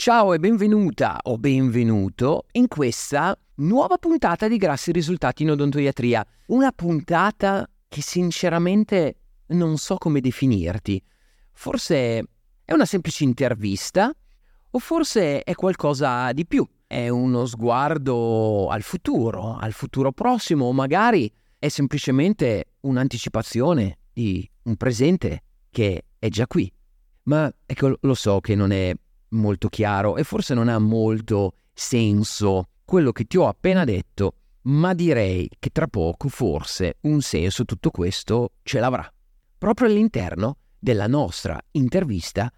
Ciao e benvenuta o benvenuto in questa nuova puntata di Grassi Risultati in Odontoiatria. Una puntata che sinceramente non so come definirti. Forse è una semplice intervista o forse è qualcosa di più. È uno sguardo al futuro, al futuro prossimo o magari è semplicemente un'anticipazione di un presente che è già qui. Ma ecco, lo so che non è molto chiaro e forse non ha molto senso quello che ti ho appena detto, ma direi che tra poco forse un senso tutto questo ce l'avrà. Proprio all'interno della nostra intervista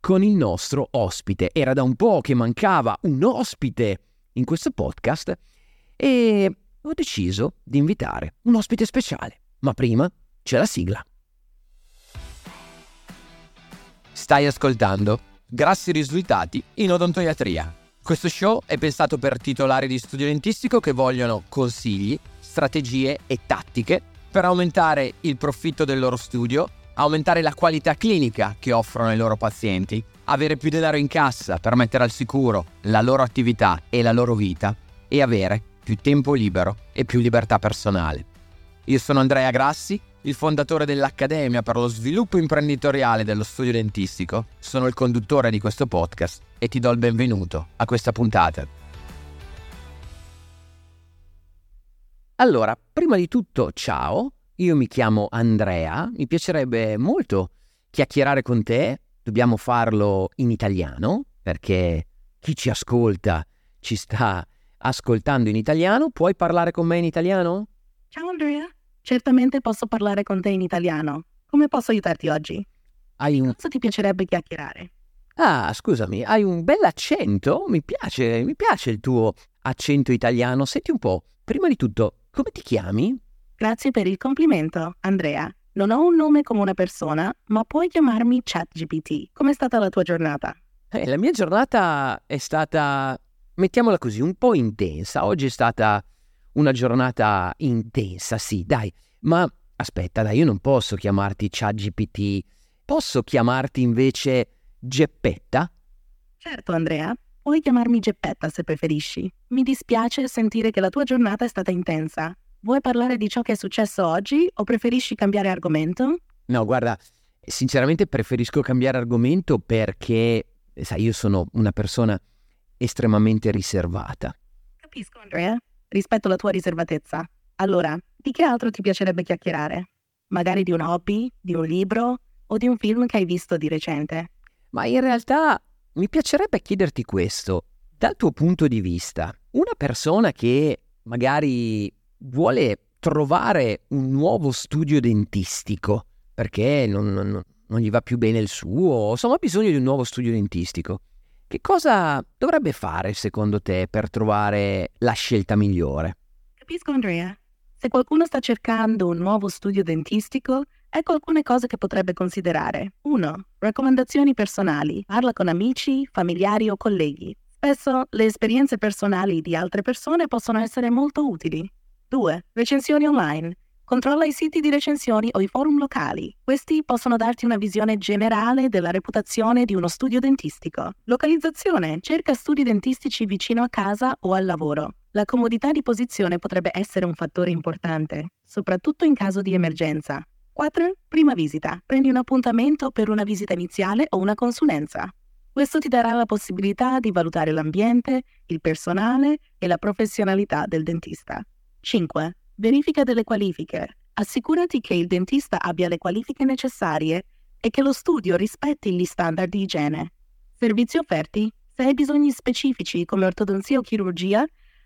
con il nostro ospite. Era da un po' che mancava un ospite in questo podcast e ho deciso di invitare un ospite speciale. Ma prima c'è la sigla. Stai ascoltando Grassi risultati in odontoiatria. Questo show è pensato per titolari di studio dentistico che vogliono consigli, strategie e tattiche per aumentare il profitto del loro studio, aumentare la qualità clinica che offrono ai loro pazienti, avere più denaro in cassa per mettere al sicuro la loro attività e la loro vita e avere più tempo libero e più libertà personale. Io sono Andrea Grassi il fondatore dell'Accademia per lo sviluppo imprenditoriale dello studio dentistico, sono il conduttore di questo podcast e ti do il benvenuto a questa puntata. Allora, prima di tutto, ciao, io mi chiamo Andrea, mi piacerebbe molto chiacchierare con te, dobbiamo farlo in italiano perché chi ci ascolta ci sta ascoltando in italiano, puoi parlare con me in italiano? Ciao Andrea. Certamente posso parlare con te in italiano. Come posso aiutarti oggi? Hai un... Cosa ti piacerebbe chiacchierare? Ah, scusami, hai un bel accento? Mi piace, mi piace il tuo accento italiano. Senti un po', prima di tutto, come ti chiami? Grazie per il complimento, Andrea. Non ho un nome come una persona, ma puoi chiamarmi ChatGPT. Com'è stata la tua giornata? Eh, la mia giornata è stata, mettiamola così, un po' intensa. Oggi è stata una giornata intensa, sì, dai, ma aspetta, dai, io non posso chiamarti ChatGPT, posso chiamarti invece Geppetta? Certo, Andrea, puoi chiamarmi Geppetta se preferisci. Mi dispiace sentire che la tua giornata è stata intensa. Vuoi parlare di ciò che è successo oggi o preferisci cambiare argomento? No, guarda, sinceramente preferisco cambiare argomento perché, sai, io sono una persona estremamente riservata. Capisco, Andrea rispetto alla tua riservatezza. Allora, di che altro ti piacerebbe chiacchierare? Magari di un hobby, di un libro o di un film che hai visto di recente? Ma in realtà mi piacerebbe chiederti questo. Dal tuo punto di vista, una persona che magari vuole trovare un nuovo studio dentistico perché non, non, non gli va più bene il suo, insomma ha bisogno di un nuovo studio dentistico. Che cosa dovrebbe fare secondo te per trovare la scelta migliore? Capisco Andrea. Se qualcuno sta cercando un nuovo studio dentistico, ecco alcune cose che potrebbe considerare. 1. Raccomandazioni personali. Parla con amici, familiari o colleghi. Spesso le esperienze personali di altre persone possono essere molto utili. 2. Recensioni online. Controlla i siti di recensioni o i forum locali. Questi possono darti una visione generale della reputazione di uno studio dentistico. Localizzazione. Cerca studi dentistici vicino a casa o al lavoro. La comodità di posizione potrebbe essere un fattore importante, soprattutto in caso di emergenza. 4. Prima visita. Prendi un appuntamento per una visita iniziale o una consulenza. Questo ti darà la possibilità di valutare l'ambiente, il personale e la professionalità del dentista. 5. Verifica delle qualifiche. Assicurati che il dentista abbia le qualifiche necessarie e che lo studio rispetti gli standard di igiene. Servizi offerti. Se hai bisogni specifici come ortodonzia o chirurgia,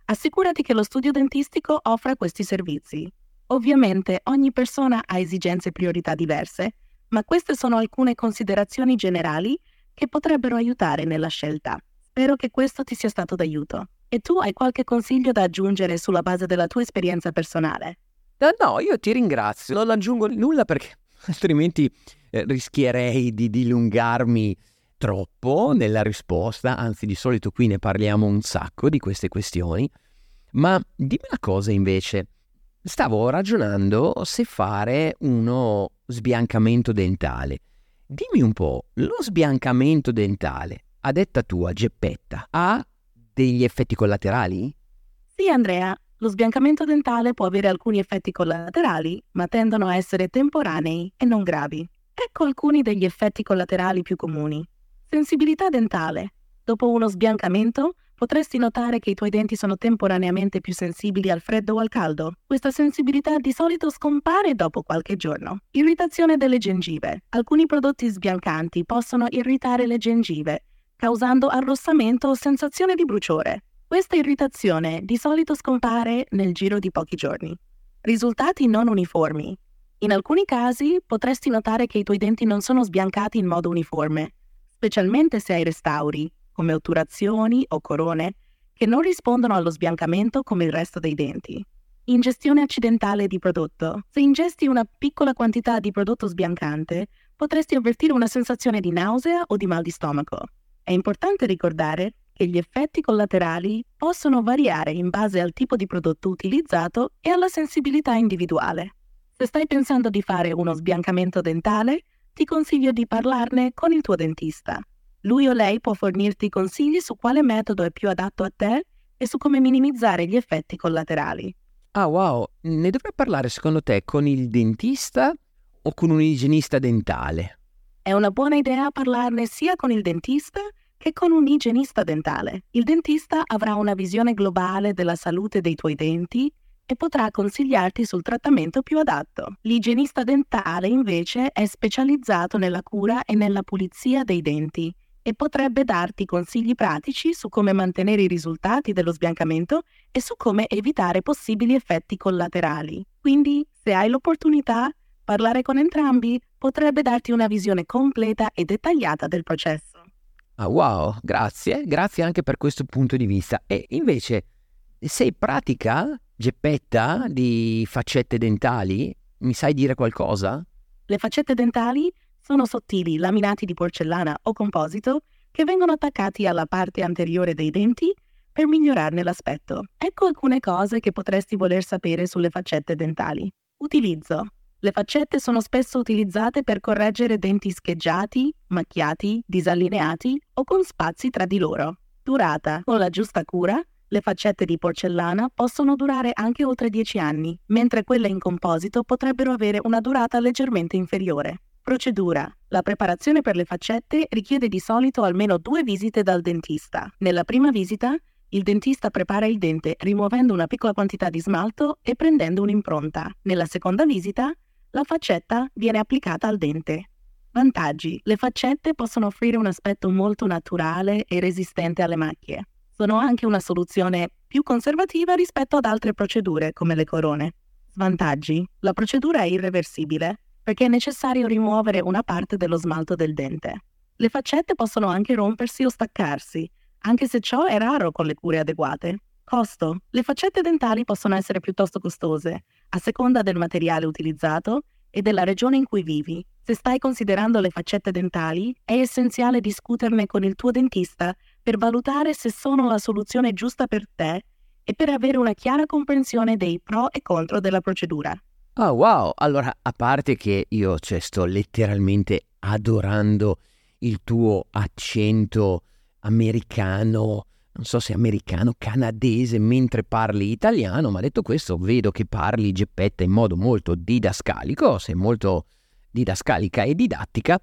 assicurati che lo studio dentistico offra questi servizi. Ovviamente ogni persona ha esigenze e priorità diverse, ma queste sono alcune considerazioni generali che potrebbero aiutare nella scelta. Spero che questo ti sia stato d'aiuto. E tu hai qualche consiglio da aggiungere sulla base della tua esperienza personale? No, io ti ringrazio, non aggiungo nulla perché altrimenti eh, rischierei di dilungarmi troppo nella risposta, anzi di solito qui ne parliamo un sacco di queste questioni. Ma dimmi una cosa invece, stavo ragionando se fare uno sbiancamento dentale. Dimmi un po', lo sbiancamento dentale a detta tua, Geppetta, ha degli effetti collaterali? Sì, Andrea, lo sbiancamento dentale può avere alcuni effetti collaterali, ma tendono a essere temporanei e non gravi. Ecco alcuni degli effetti collaterali più comuni. Sensibilità dentale. Dopo uno sbiancamento, potresti notare che i tuoi denti sono temporaneamente più sensibili al freddo o al caldo. Questa sensibilità di solito scompare dopo qualche giorno. Irritazione delle gengive. Alcuni prodotti sbiancanti possono irritare le gengive, causando arrossamento o sensazione di bruciore. Questa irritazione di solito scompare nel giro di pochi giorni. Risultati non uniformi. In alcuni casi potresti notare che i tuoi denti non sono sbiancati in modo uniforme, specialmente se hai restauri, come otturazioni o corone, che non rispondono allo sbiancamento come il resto dei denti. Ingestione accidentale di prodotto. Se ingesti una piccola quantità di prodotto sbiancante, potresti avvertire una sensazione di nausea o di mal di stomaco. È importante ricordare che gli effetti collaterali possono variare in base al tipo di prodotto utilizzato e alla sensibilità individuale. Se stai pensando di fare uno sbiancamento dentale, ti consiglio di parlarne con il tuo dentista. Lui o lei può fornirti consigli su quale metodo è più adatto a te e su come minimizzare gli effetti collaterali. Ah wow, ne dovrei parlare secondo te con il dentista o con un igienista dentale? È una buona idea parlarne sia con il dentista che con un igienista dentale. Il dentista avrà una visione globale della salute dei tuoi denti e potrà consigliarti sul trattamento più adatto. L'igienista dentale invece è specializzato nella cura e nella pulizia dei denti e potrebbe darti consigli pratici su come mantenere i risultati dello sbiancamento e su come evitare possibili effetti collaterali. Quindi, se hai l'opportunità, parlare con entrambi potrebbe darti una visione completa e dettagliata del processo. Ah, wow, grazie, grazie anche per questo punto di vista. E invece, sei pratica, Geppetta, di faccette dentali? Mi sai dire qualcosa? Le faccette dentali sono sottili laminati di porcellana o composito che vengono attaccati alla parte anteriore dei denti per migliorarne l'aspetto. Ecco alcune cose che potresti voler sapere sulle faccette dentali. Utilizzo. Le faccette sono spesso utilizzate per correggere denti scheggiati, macchiati, disallineati o con spazi tra di loro. Durata. Con la giusta cura, le faccette di porcellana possono durare anche oltre 10 anni, mentre quelle in composito potrebbero avere una durata leggermente inferiore. Procedura. La preparazione per le faccette richiede di solito almeno due visite dal dentista. Nella prima visita, il dentista prepara il dente rimuovendo una piccola quantità di smalto e prendendo un'impronta. Nella seconda visita, la faccetta viene applicata al dente. Vantaggi. Le faccette possono offrire un aspetto molto naturale e resistente alle macchie. Sono anche una soluzione più conservativa rispetto ad altre procedure come le corone. Svantaggi. La procedura è irreversibile perché è necessario rimuovere una parte dello smalto del dente. Le faccette possono anche rompersi o staccarsi, anche se ciò è raro con le cure adeguate. Costo. Le faccette dentali possono essere piuttosto costose, a seconda del materiale utilizzato e della regione in cui vivi. Se stai considerando le faccette dentali, è essenziale discuterne con il tuo dentista per valutare se sono la soluzione giusta per te e per avere una chiara comprensione dei pro e contro della procedura. Oh wow, allora a parte che io cioè, sto letteralmente adorando il tuo accento americano non so se americano, canadese, mentre parli italiano, ma detto questo vedo che parli Geppetta in modo molto didascalico, sei molto didascalica e didattica,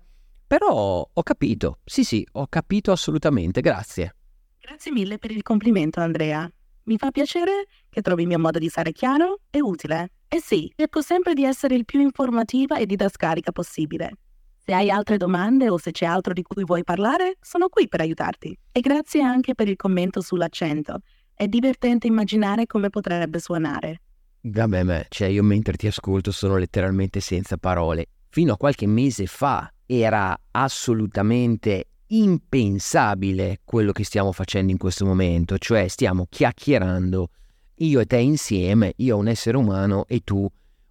però ho capito, sì sì, ho capito assolutamente, grazie. Grazie mille per il complimento Andrea. Mi fa piacere che trovi il mio modo di stare chiaro e utile. E sì, cerco sempre di essere il più informativa e didascalica possibile. Se hai altre domande o se c'è altro di cui vuoi parlare, sono qui per aiutarti. E grazie anche per il commento sull'accento. È divertente immaginare come potrebbe suonare. Vabbè, ma cioè io mentre ti ascolto sono letteralmente senza parole. Fino a qualche mese fa era assolutamente impensabile quello che stiamo facendo in questo momento, cioè stiamo chiacchierando io e te insieme, io un essere umano e tu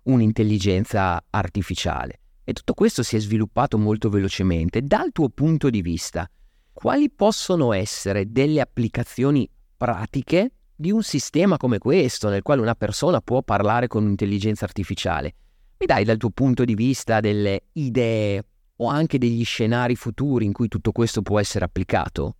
un'intelligenza artificiale. E tutto questo si è sviluppato molto velocemente. Dal tuo punto di vista, quali possono essere delle applicazioni pratiche di un sistema come questo, nel quale una persona può parlare con un'intelligenza artificiale? Mi dai dal tuo punto di vista delle idee o anche degli scenari futuri in cui tutto questo può essere applicato?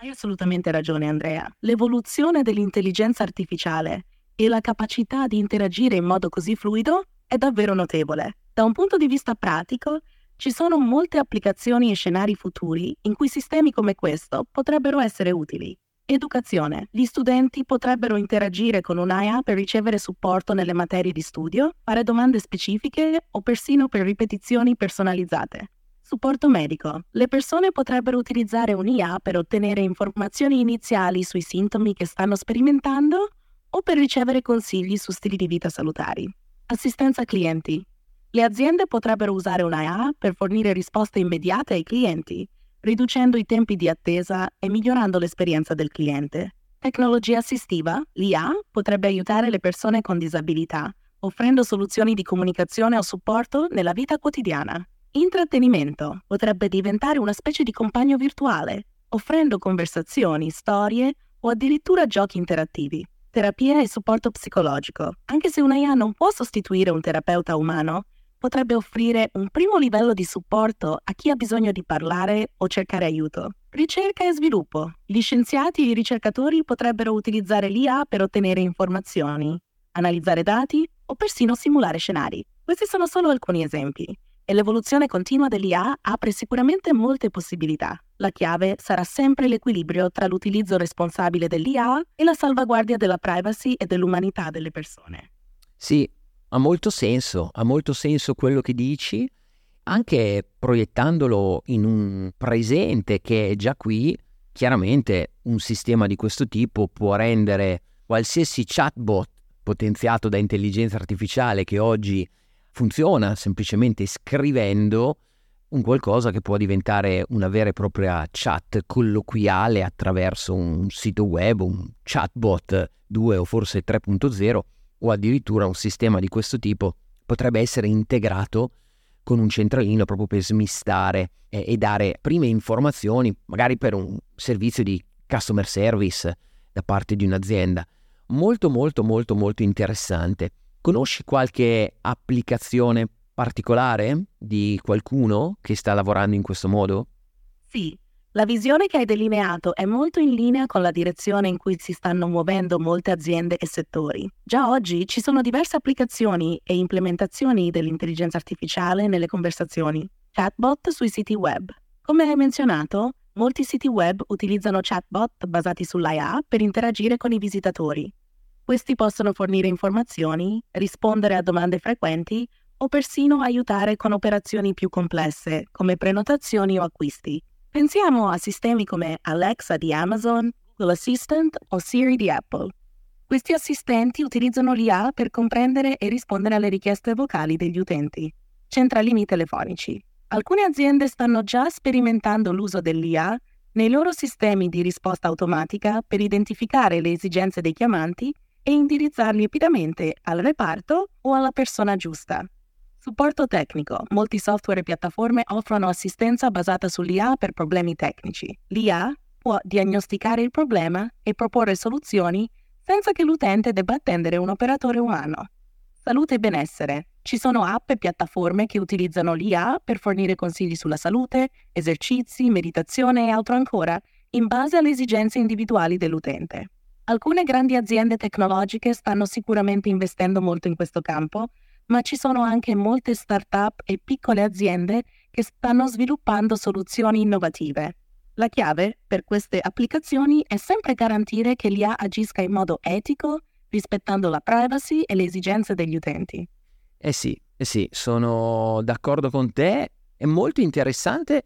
Hai assolutamente ragione Andrea. L'evoluzione dell'intelligenza artificiale e la capacità di interagire in modo così fluido è davvero notevole. Da un punto di vista pratico, ci sono molte applicazioni e scenari futuri in cui sistemi come questo potrebbero essere utili. Educazione. Gli studenti potrebbero interagire con un'AIA per ricevere supporto nelle materie di studio, fare domande specifiche o persino per ripetizioni personalizzate. Supporto medico. Le persone potrebbero utilizzare un'IA per ottenere informazioni iniziali sui sintomi che stanno sperimentando o per ricevere consigli su stili di vita salutari. Assistenza clienti. Le aziende potrebbero usare un'IA per fornire risposte immediate ai clienti, riducendo i tempi di attesa e migliorando l'esperienza del cliente. Tecnologia assistiva, l'IA, potrebbe aiutare le persone con disabilità, offrendo soluzioni di comunicazione o supporto nella vita quotidiana. Intrattenimento potrebbe diventare una specie di compagno virtuale, offrendo conversazioni, storie o addirittura giochi interattivi. Terapia e supporto psicologico. Anche se una non può sostituire un terapeuta umano, potrebbe offrire un primo livello di supporto a chi ha bisogno di parlare o cercare aiuto. Ricerca e sviluppo. Gli scienziati e i ricercatori potrebbero utilizzare l'IA per ottenere informazioni, analizzare dati o persino simulare scenari. Questi sono solo alcuni esempi e l'evoluzione continua dell'IA apre sicuramente molte possibilità. La chiave sarà sempre l'equilibrio tra l'utilizzo responsabile dell'IA e la salvaguardia della privacy e dell'umanità delle persone. Sì, ha molto senso, ha molto senso quello che dici, anche proiettandolo in un presente che è già qui, chiaramente un sistema di questo tipo può rendere qualsiasi chatbot potenziato da intelligenza artificiale che oggi funziona semplicemente scrivendo un qualcosa che può diventare una vera e propria chat colloquiale attraverso un sito web, un chatbot 2 o forse 3.0 o addirittura un sistema di questo tipo potrebbe essere integrato con un centralino proprio per smistare e, e dare prime informazioni, magari per un servizio di customer service da parte di un'azienda. Molto molto molto molto interessante. Conosci qualche applicazione particolare di qualcuno che sta lavorando in questo modo? Sì, la visione che hai delineato è molto in linea con la direzione in cui si stanno muovendo molte aziende e settori. Già oggi ci sono diverse applicazioni e implementazioni dell'intelligenza artificiale nelle conversazioni. Chatbot sui siti web. Come hai menzionato, molti siti web utilizzano chatbot basati sull'IA per interagire con i visitatori. Questi possono fornire informazioni, rispondere a domande frequenti o persino aiutare con operazioni più complesse, come prenotazioni o acquisti. Pensiamo a sistemi come Alexa di Amazon, Google Assistant o Siri di Apple. Questi assistenti utilizzano l'IA per comprendere e rispondere alle richieste vocali degli utenti. Centralini telefonici. Alcune aziende stanno già sperimentando l'uso dell'IA nei loro sistemi di risposta automatica per identificare le esigenze dei chiamanti e indirizzarli rapidamente al reparto o alla persona giusta. Supporto tecnico. Molti software e piattaforme offrono assistenza basata sull'IA per problemi tecnici. L'IA può diagnosticare il problema e proporre soluzioni senza che l'utente debba attendere un operatore umano. Salute e benessere. Ci sono app e piattaforme che utilizzano l'IA per fornire consigli sulla salute, esercizi, meditazione e altro ancora, in base alle esigenze individuali dell'utente. Alcune grandi aziende tecnologiche stanno sicuramente investendo molto in questo campo ma ci sono anche molte start-up e piccole aziende che stanno sviluppando soluzioni innovative. La chiave per queste applicazioni è sempre garantire che l'IA agisca in modo etico, rispettando la privacy e le esigenze degli utenti. Eh sì, eh sì, sono d'accordo con te, è molto interessante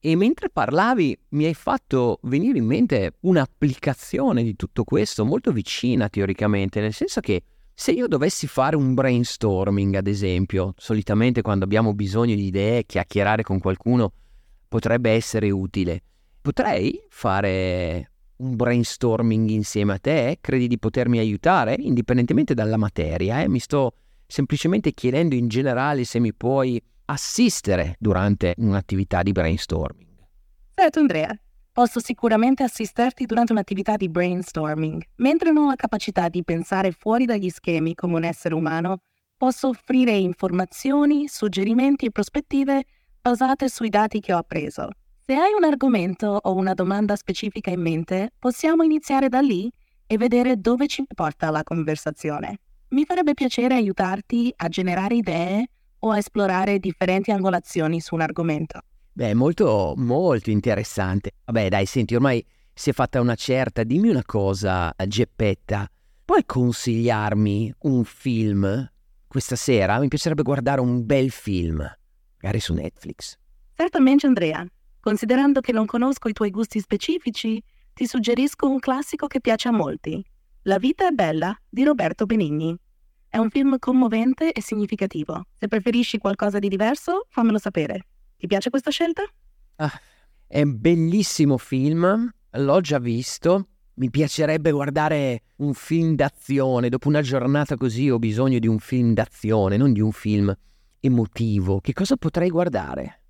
e mentre parlavi mi hai fatto venire in mente un'applicazione di tutto questo molto vicina teoricamente, nel senso che se io dovessi fare un brainstorming, ad esempio, solitamente quando abbiamo bisogno di idee, chiacchierare con qualcuno potrebbe essere utile. Potrei fare un brainstorming insieme a te? Credi di potermi aiutare? Indipendentemente dalla materia, eh? mi sto semplicemente chiedendo in generale se mi puoi assistere durante un'attività di brainstorming. Certo Andrea, Posso sicuramente assisterti durante un'attività di brainstorming. Mentre non ho la capacità di pensare fuori dagli schemi come un essere umano, posso offrire informazioni, suggerimenti e prospettive basate sui dati che ho appreso. Se hai un argomento o una domanda specifica in mente, possiamo iniziare da lì e vedere dove ci porta la conversazione. Mi farebbe piacere aiutarti a generare idee o a esplorare differenti angolazioni su un argomento. Beh, molto, molto interessante. Vabbè, dai, senti, ormai si è fatta una certa. Dimmi una cosa, Geppetta. Puoi consigliarmi un film questa sera? Mi piacerebbe guardare un bel film, magari su Netflix. Certamente, Andrea. Considerando che non conosco i tuoi gusti specifici, ti suggerisco un classico che piace a molti. La vita è bella di Roberto Benigni. È un film commovente e significativo. Se preferisci qualcosa di diverso, fammelo sapere. Ti piace questa scelta? Ah, è un bellissimo film, l'ho già visto. Mi piacerebbe guardare un film d'azione. Dopo una giornata così ho bisogno di un film d'azione, non di un film emotivo. Che cosa potrei guardare?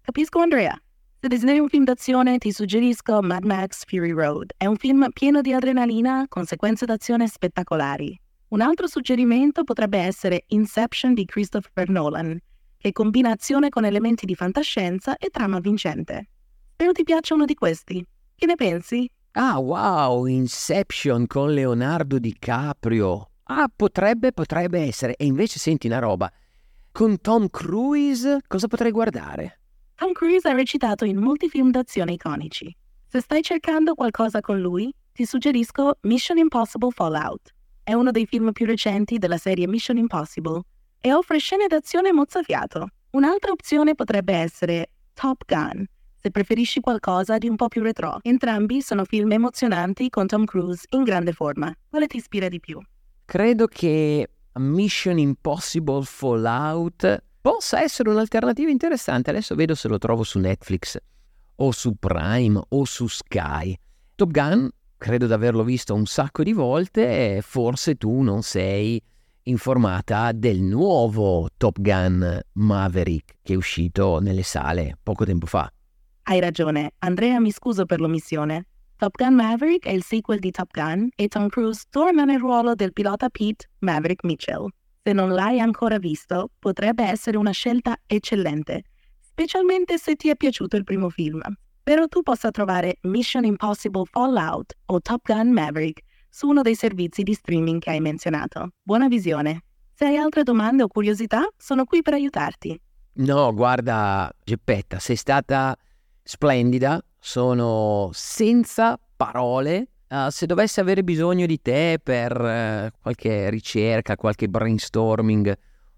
Capisco, Andrea. Se desideri un film d'azione, ti suggerisco Mad Max Fury Road. È un film pieno di adrenalina, con sequenze d'azione spettacolari. Un altro suggerimento potrebbe essere Inception di Christopher Nolan, che combina azione con elementi di fantascienza e trama vincente. Spero ti piaccia uno di questi. Che ne pensi? Ah, wow, Inception con Leonardo DiCaprio. Ah, potrebbe, potrebbe essere. E invece senti una roba. Con Tom Cruise cosa potrei guardare? Tom Cruise ha recitato in molti film d'azione iconici. Se stai cercando qualcosa con lui, ti suggerisco Mission Impossible Fallout. È uno dei film più recenti della serie Mission Impossible e offre scene d'azione mozzafiato. Un'altra opzione potrebbe essere Top Gun, se preferisci qualcosa di un po' più retro. Entrambi sono film emozionanti con Tom Cruise in grande forma. Quale ti ispira di più? Credo che Mission Impossible Fallout possa essere un'alternativa interessante. Adesso vedo se lo trovo su Netflix o su Prime o su Sky. Top Gun credo di averlo visto un sacco di volte e forse tu non sei informata del nuovo Top Gun Maverick che è uscito nelle sale poco tempo fa. Hai ragione, Andrea mi scuso per l'omissione. Top Gun Maverick è il sequel di Top Gun e Tom Cruise torna nel ruolo del pilota Pete Maverick Mitchell. Se non l'hai ancora visto, potrebbe essere una scelta eccellente, specialmente se ti è piaciuto il primo film. Spero tu possa trovare Mission Impossible Fallout o Top Gun Maverick su uno dei servizi di streaming che hai menzionato. Buona visione! Se hai altre domande o curiosità, sono qui per aiutarti. No, guarda, Geppetta, sei stata splendida, sono senza parole. Uh, se dovessi avere bisogno di te per uh, qualche ricerca, qualche brainstorming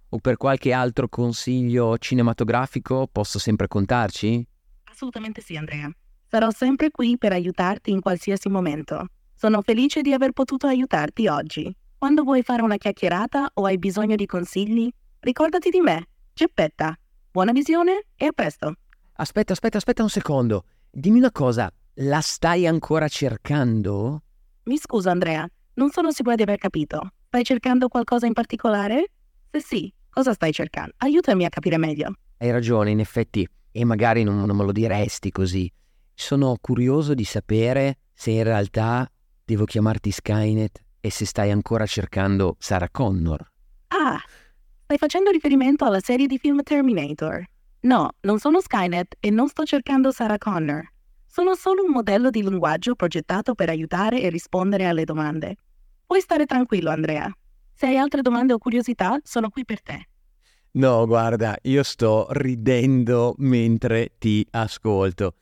o per qualche altro consiglio cinematografico, posso sempre contarci? Assolutamente sì, Andrea. Sarò sempre qui per aiutarti in qualsiasi momento. Sono felice di aver potuto aiutarti oggi. Quando vuoi fare una chiacchierata o hai bisogno di consigli, ricordati di me, Geppetta. Buona visione e a presto. Aspetta, aspetta, aspetta un secondo. Dimmi una cosa, la stai ancora cercando? Mi scuso, Andrea, non sono sicura di aver capito. Stai cercando qualcosa in particolare? Se sì, cosa stai cercando? Aiutami a capire meglio. Hai ragione, in effetti, e magari non, non me lo diresti così. Sono curioso di sapere se in realtà devo chiamarti Skynet e se stai ancora cercando Sarah Connor. Ah, stai facendo riferimento alla serie di film Terminator. No, non sono Skynet e non sto cercando Sarah Connor. Sono solo un modello di linguaggio progettato per aiutare e rispondere alle domande. Puoi stare tranquillo, Andrea. Se hai altre domande o curiosità, sono qui per te. No, guarda, io sto ridendo mentre ti ascolto.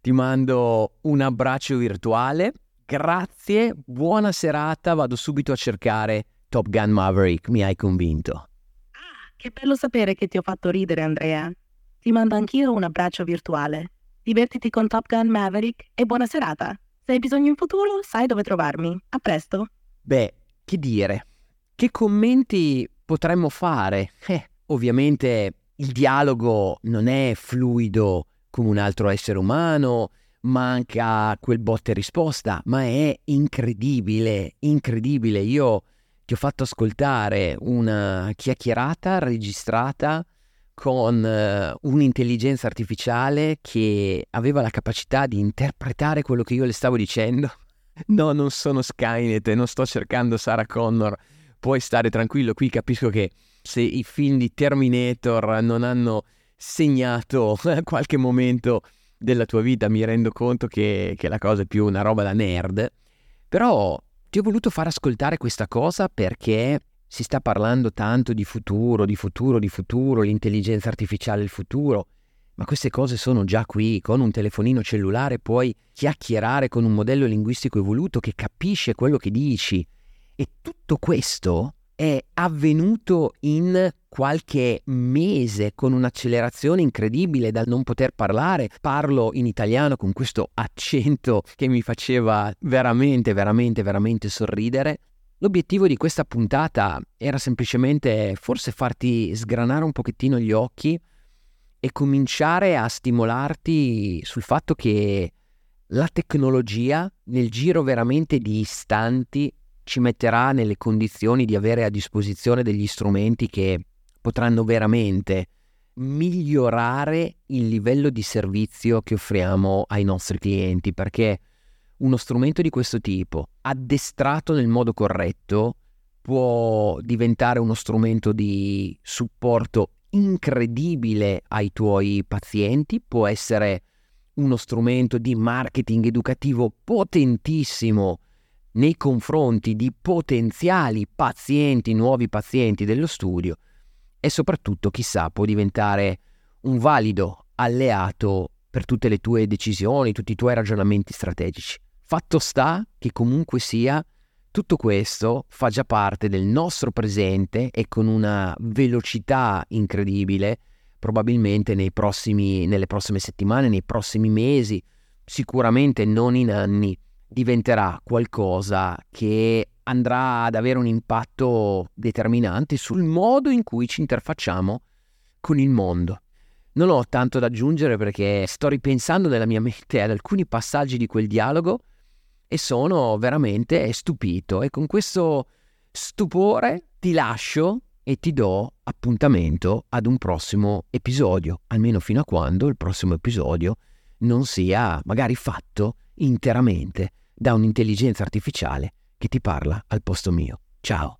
Ti mando un abbraccio virtuale. Grazie, buona serata. Vado subito a cercare Top Gun Maverick. Mi hai convinto. Ah, che bello sapere che ti ho fatto ridere, Andrea. Ti mando anch'io un abbraccio virtuale. Divertiti con Top Gun Maverick e buona serata. Se hai bisogno in futuro, sai dove trovarmi. A presto. Beh, che dire? Che commenti potremmo fare? Eh, ovviamente il dialogo non è fluido come un altro essere umano, manca quel botte risposta, ma è incredibile, incredibile. Io ti ho fatto ascoltare una chiacchierata registrata con uh, un'intelligenza artificiale che aveva la capacità di interpretare quello che io le stavo dicendo. No, non sono Skynet non sto cercando Sarah Connor. Puoi stare tranquillo, qui capisco che se i film di Terminator non hanno segnato qualche momento della tua vita, mi rendo conto che, che la cosa è più una roba da nerd, però ti ho voluto far ascoltare questa cosa perché si sta parlando tanto di futuro, di futuro, di futuro, l'intelligenza artificiale il futuro, ma queste cose sono già qui, con un telefonino cellulare puoi chiacchierare con un modello linguistico evoluto che capisce quello che dici. E tutto questo è avvenuto in qualche mese con un'accelerazione incredibile dal non poter parlare. Parlo in italiano con questo accento che mi faceva veramente, veramente, veramente sorridere. L'obiettivo di questa puntata era semplicemente forse farti sgranare un pochettino gli occhi e cominciare a stimolarti sul fatto che la tecnologia nel giro veramente di istanti ci metterà nelle condizioni di avere a disposizione degli strumenti che potranno veramente migliorare il livello di servizio che offriamo ai nostri clienti perché uno strumento di questo tipo addestrato nel modo corretto può diventare uno strumento di supporto incredibile ai tuoi pazienti, può essere uno strumento di marketing educativo potentissimo nei confronti di potenziali pazienti, nuovi pazienti dello studio e soprattutto, chissà, può diventare un valido alleato per tutte le tue decisioni, tutti i tuoi ragionamenti strategici. Fatto sta che comunque sia tutto questo fa già parte del nostro presente e con una velocità incredibile, probabilmente prossimi, nelle prossime settimane, nei prossimi mesi, sicuramente non in anni, diventerà qualcosa che andrà ad avere un impatto determinante sul modo in cui ci interfacciamo con il mondo. Non ho tanto da aggiungere perché sto ripensando nella mia mente ad alcuni passaggi di quel dialogo e sono veramente stupito e con questo stupore ti lascio e ti do appuntamento ad un prossimo episodio, almeno fino a quando il prossimo episodio non sia magari fatto interamente da un'intelligenza artificiale che ti parla al posto mio. Ciao!